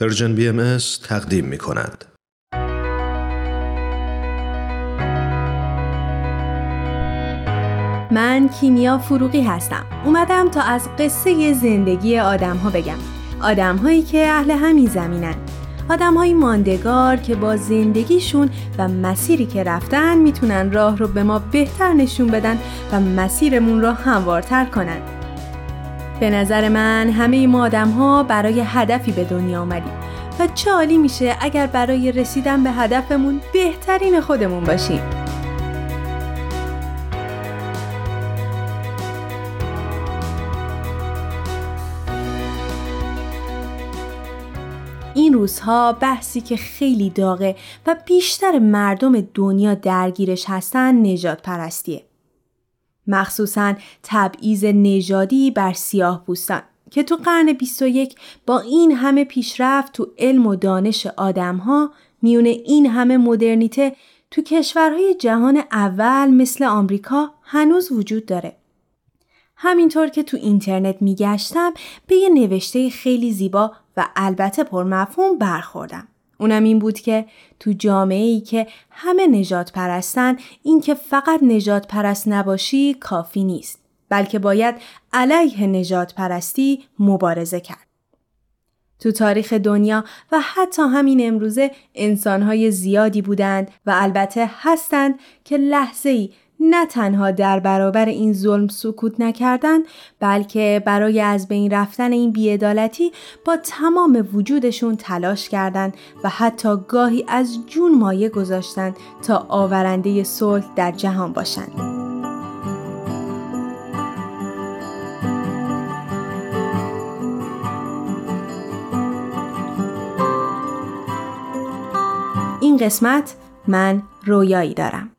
Persian BMS تقدیم می کند. من کیمیا فروغی هستم. اومدم تا از قصه زندگی آدم ها بگم. آدم هایی که اهل همین زمینن. آدم های ماندگار که با زندگیشون و مسیری که رفتن می‌تونن راه رو به ما بهتر نشون بدن و مسیرمون رو هموارتر کنن. به نظر من همه ما آدم ها برای هدفی به دنیا آمدیم و چه عالی میشه اگر برای رسیدن به هدفمون بهترین خودمون باشیم. این روزها بحثی که خیلی داغه و بیشتر مردم دنیا درگیرش هستن نجات پرستیه. مخصوصا تبعیض نژادی بر سیاه پوستان که تو قرن 21 با این همه پیشرفت تو علم و دانش آدمها میون این همه مدرنیته تو کشورهای جهان اول مثل آمریکا هنوز وجود داره. همینطور که تو اینترنت میگشتم به یه نوشته خیلی زیبا و البته پرمفهوم برخوردم. اونم این بود که تو جامعه ای که همه نجات پرستن این که فقط نجات پرست نباشی کافی نیست بلکه باید علیه نجات پرستی مبارزه کرد. تو تاریخ دنیا و حتی همین امروزه انسانهای زیادی بودند و البته هستند که لحظه ای نه تنها در برابر این ظلم سکوت نکردند بلکه برای از بین رفتن این بیعدالتی با تمام وجودشون تلاش کردند و حتی گاهی از جون مایه گذاشتند تا آورنده صلح در جهان باشند. این قسمت من رویایی دارم.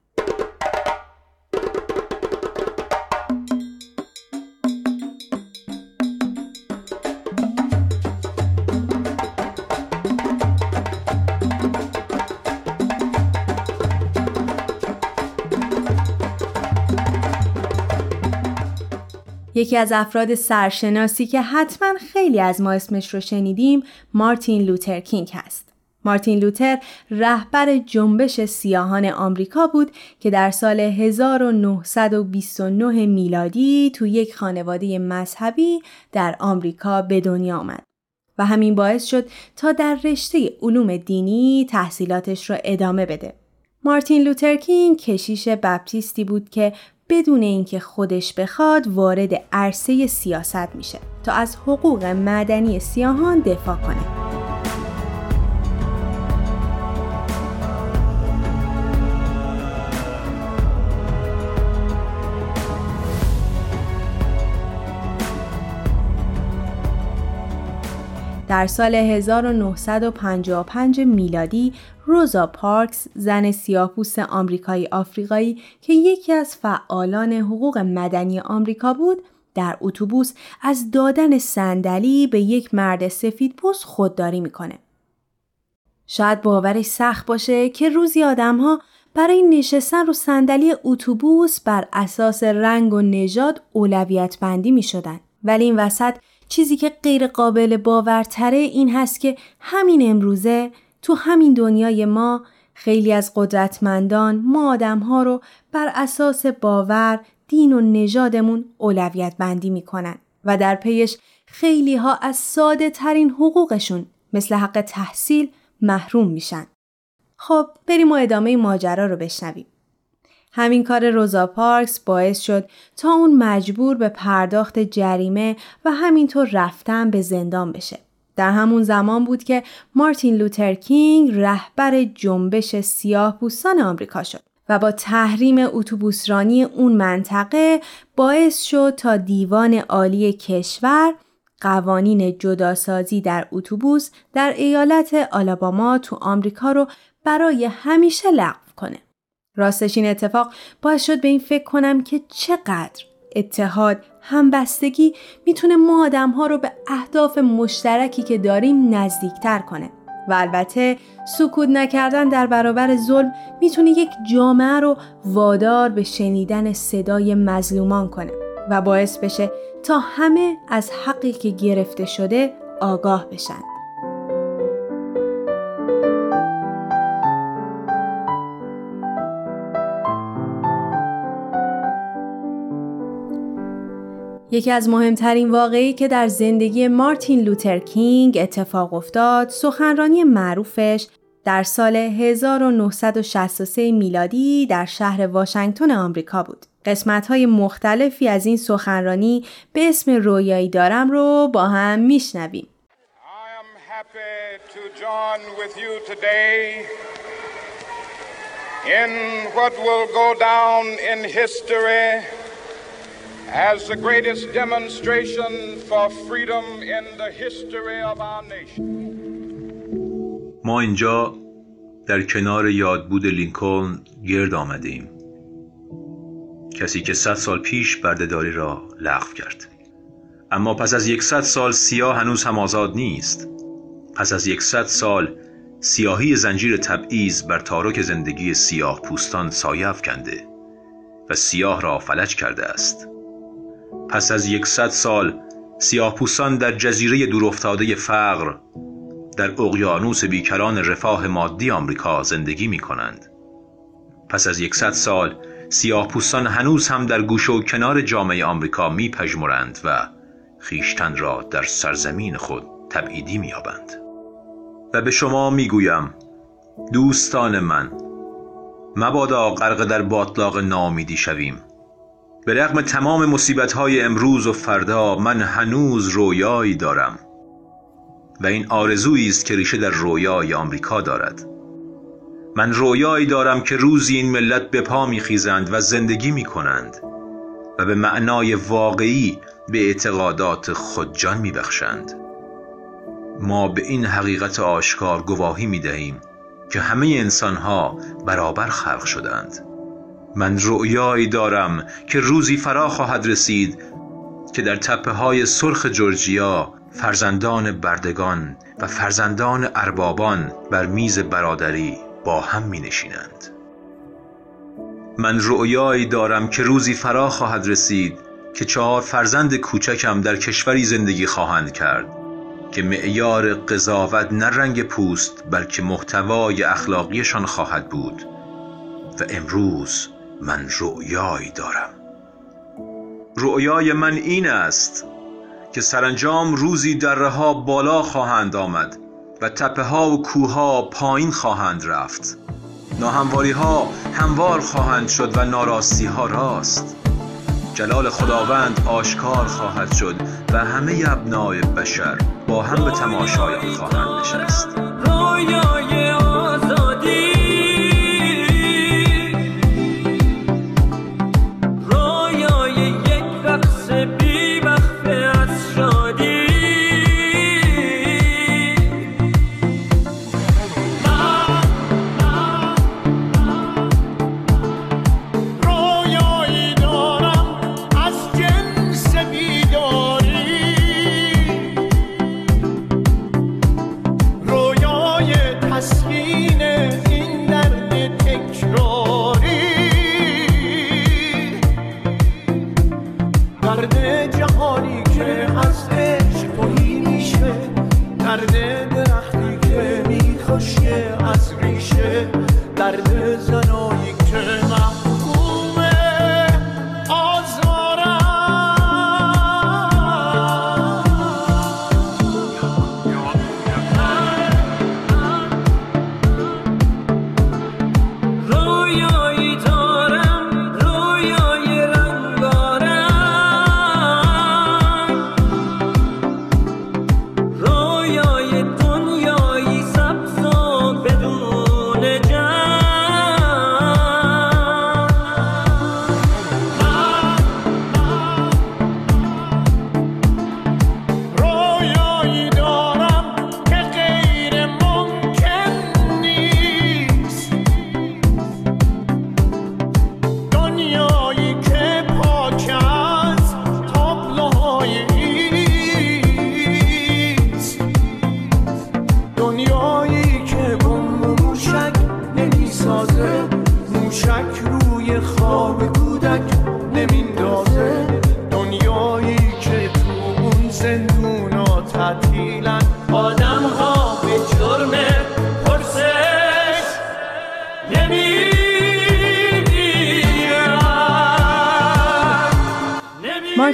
یکی از افراد سرشناسی که حتما خیلی از ما اسمش رو شنیدیم مارتین لوتر کینگ هست. مارتین لوتر رهبر جنبش سیاهان آمریکا بود که در سال 1929 میلادی تو یک خانواده مذهبی در آمریکا به دنیا آمد و همین باعث شد تا در رشته علوم دینی تحصیلاتش را ادامه بده. مارتین لوتر کینگ کشیش بپتیستی بود که بدون اینکه خودش بخواد وارد عرصه سیاست میشه تا از حقوق مدنی سیاهان دفاع کنه. در سال 1955 میلادی روزا پارکس زن سیاهپوست آمریکایی آفریقایی که یکی از فعالان حقوق مدنی آمریکا بود در اتوبوس از دادن صندلی به یک مرد سفید پوست خودداری می‌کنه. شاید باورش سخت باشه که روزی آدمها برای نشستن رو صندلی اتوبوس بر اساس رنگ و نژاد اولویت بندی می شدن. ولی این وسط چیزی که غیر قابل باورتره این هست که همین امروزه تو همین دنیای ما خیلی از قدرتمندان ما آدم ها رو بر اساس باور، دین و نژادمون اولویت بندی می‌کنن و در پیش خیلی ها از ساده ترین حقوقشون مثل حق تحصیل محروم میشن. خب بریم و ادامه ماجرا رو بشنویم. همین کار روزا پارکس باعث شد تا اون مجبور به پرداخت جریمه و همینطور رفتن به زندان بشه. در همون زمان بود که مارتین لوتر کینگ رهبر جنبش سیاه پوستان آمریکا شد و با تحریم اتوبوسرانی اون منطقه باعث شد تا دیوان عالی کشور قوانین جداسازی در اتوبوس در ایالت آلاباما تو آمریکا رو برای همیشه لغو کنه. راستش این اتفاق باعث شد به این فکر کنم که چقدر اتحاد همبستگی می‌تونه ما آدم ها رو به اهداف مشترکی که داریم نزدیکتر کنه و البته سکوت نکردن در برابر ظلم می‌تونه یک جامعه رو وادار به شنیدن صدای مظلومان کنه و باعث بشه تا همه از حقی که گرفته شده آگاه بشن. یکی از مهمترین واقعی که در زندگی مارتین لوتر کینگ اتفاق افتاد سخنرانی معروفش در سال 1963 میلادی در شهر واشنگتن آمریکا بود. قسمت های مختلفی از این سخنرانی به اسم رویایی دارم رو با هم میشنویم. in what will go down in history as the greatest demonstration for freedom in the history of our nation. ما اینجا در کنار یادبود لینکلن گرد آمده ایم. کسی که صد سال پیش بردهداری را لغو کرد. اما پس از یکصد سال سیاه هنوز هم آزاد نیست. پس از یکصد سال سیاهی زنجیر تبعیض بر تارک زندگی سیاه پوستان سایه افکنده و سیاه را فلج کرده است پس از یکصد سال سیاه پوستان در جزیره دورافتاده فقر در اقیانوس بیکران رفاه مادی آمریکا زندگی می کنند پس از یکصد سال سیاه پوستان هنوز هم در گوش و کنار جامعه آمریکا می پجمرند و خیشتن را در سرزمین خود تبعیدی می آبند. و به شما می‌گویم دوستان من مبادا غرق در باطلاق نامیدی شویم به رغم تمام مصیبت های امروز و فردا من هنوز رویایی دارم. و این آرزویی است که ریشه در رویای آمریکا دارد. من رویایی دارم که روزی این ملت به پا میخیزند و زندگی می‌کنند و به معنای واقعی به اعتقادات خود جان میبخشند. ما به این حقیقت آشکار گواهی می دهیم که همه انسان ها برابر خلق شدند من رؤیایی دارم که روزی فرا خواهد رسید که در تپه های سرخ جورجیا فرزندان بردگان و فرزندان اربابان بر میز برادری با هم می نشینند. من رؤیایی دارم که روزی فرا خواهد رسید که چهار فرزند کوچکم در کشوری زندگی خواهند کرد که معیار قضاوت نه رنگ پوست بلکه محتوای اخلاقیشان خواهد بود و امروز من رؤیایی دارم. رؤیای من این است که سرانجام روزی دره ها بالا خواهند آمد و تپه ها و کوه ها پایین خواهند رفت. ناهمواری ها هموار خواهند شد و ناراستی ها راست. جلال خداوند آشکار خواهد شد و همه ابنای بشر با هم به تماشایان خواهند نشست.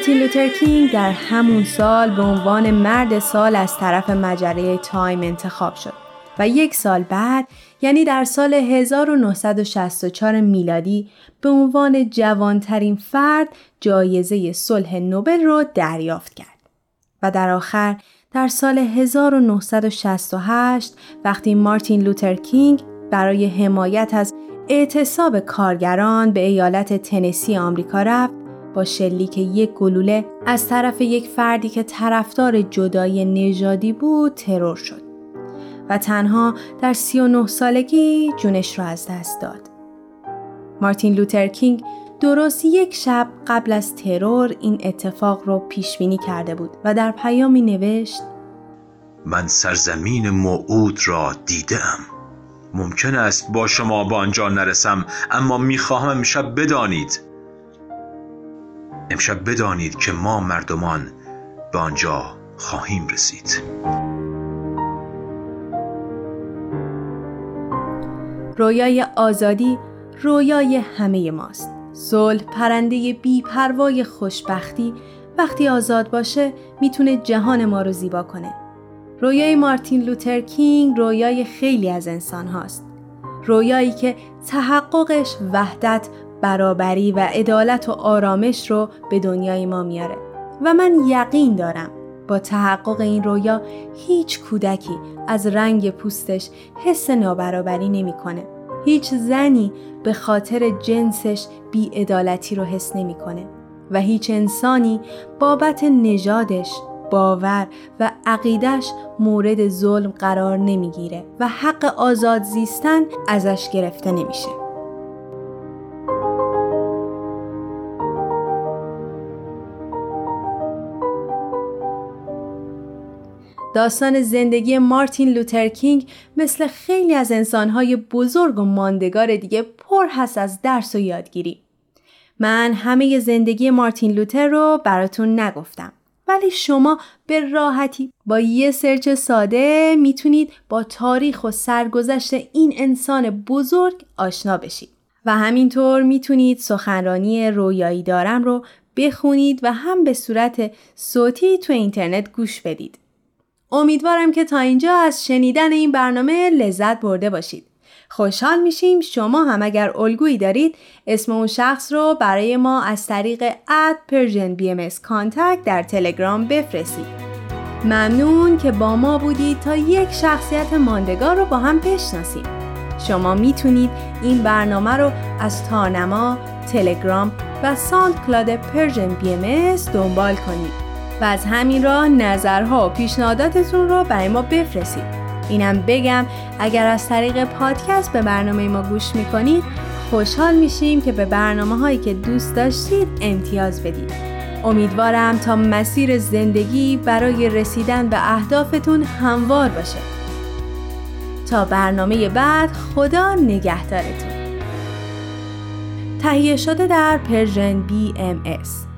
مارتین لوتر کینگ در همون سال به عنوان مرد سال از طرف مجله تایم انتخاب شد و یک سال بعد یعنی در سال 1964 میلادی به عنوان جوانترین فرد جایزه صلح نوبل را دریافت کرد و در آخر در سال 1968 وقتی مارتین لوتر کینگ برای حمایت از اعتصاب کارگران به ایالت تنسی آمریکا رفت با شلیک یک گلوله از طرف یک فردی که طرفدار جدای نژادی بود ترور شد و تنها در 39 سالگی جونش را از دست داد. مارتین لوتر کینگ درست یک شب قبل از ترور این اتفاق را پیش بینی کرده بود و در پیامی نوشت من سرزمین موعود را دیدم ممکن است با شما با آنجا نرسم اما می‌خواهم امشب بدانید امشب بدانید که ما مردمان به آنجا خواهیم رسید. رویای آزادی رویای همه ماست. صلح پرنده بیپروای خوشبختی وقتی آزاد باشه می‌تونه جهان ما رو زیبا کنه. رویای مارتین لوتر کینگ رویای خیلی از انسان هاست. رویایی که تحققش وحدت برابری و عدالت و آرامش رو به دنیای ما میاره و من یقین دارم با تحقق این رویا هیچ کودکی از رنگ پوستش حس نابرابری نمی‌کنه. هیچ زنی به خاطر جنسش بیعدالتی رو حس نمی‌کنه و هیچ انسانی بابت نژادش باور و عقیدش مورد ظلم قرار نمی‌گیره و حق آزاد زیستن ازش گرفته نمیشه. داستان زندگی مارتین لوتر کینگ مثل خیلی از انسانهای بزرگ و ماندگار دیگه پر هست از درس و یادگیری. من همه زندگی مارتین لوتر رو براتون نگفتم. ولی شما به راحتی با یه سرچ ساده می‌تونید با تاریخ و سرگذشت این انسان بزرگ آشنا بشید. و همینطور می‌تونید سخنرانی رویایی دارم رو بخونید و هم به صورت صوتی تو اینترنت گوش بدید. امیدوارم که تا اینجا از شنیدن این برنامه لذت برده باشید. خوشحال میشیم شما هم اگر الگویی دارید اسم اون شخص رو برای ما از طریق at Persian B در تلگرام بفرستید. ممنون که با ما بودید تا یک شخصیت ماندگار رو با هم بشناسیم. شما می‌تونید این برنامه رو از تارنما، تلگرام و SoundCloud Persian B دنبال کنید. و از همین راه نظرها و پیشنهاداتتون رو برای ما بفرستید. اینم بگم اگر از طریق پادکست به برنامه ما گوش می‌کنید خوشحال میشیم که به برنامه هایی که دوست داشتید امتیاز بدید. امیدوارم تا مسیر زندگی برای رسیدن به اهدافتون هموار باشه. تا برنامه بعد خدا نگهدارتون. تهیه شده در پرژن BMS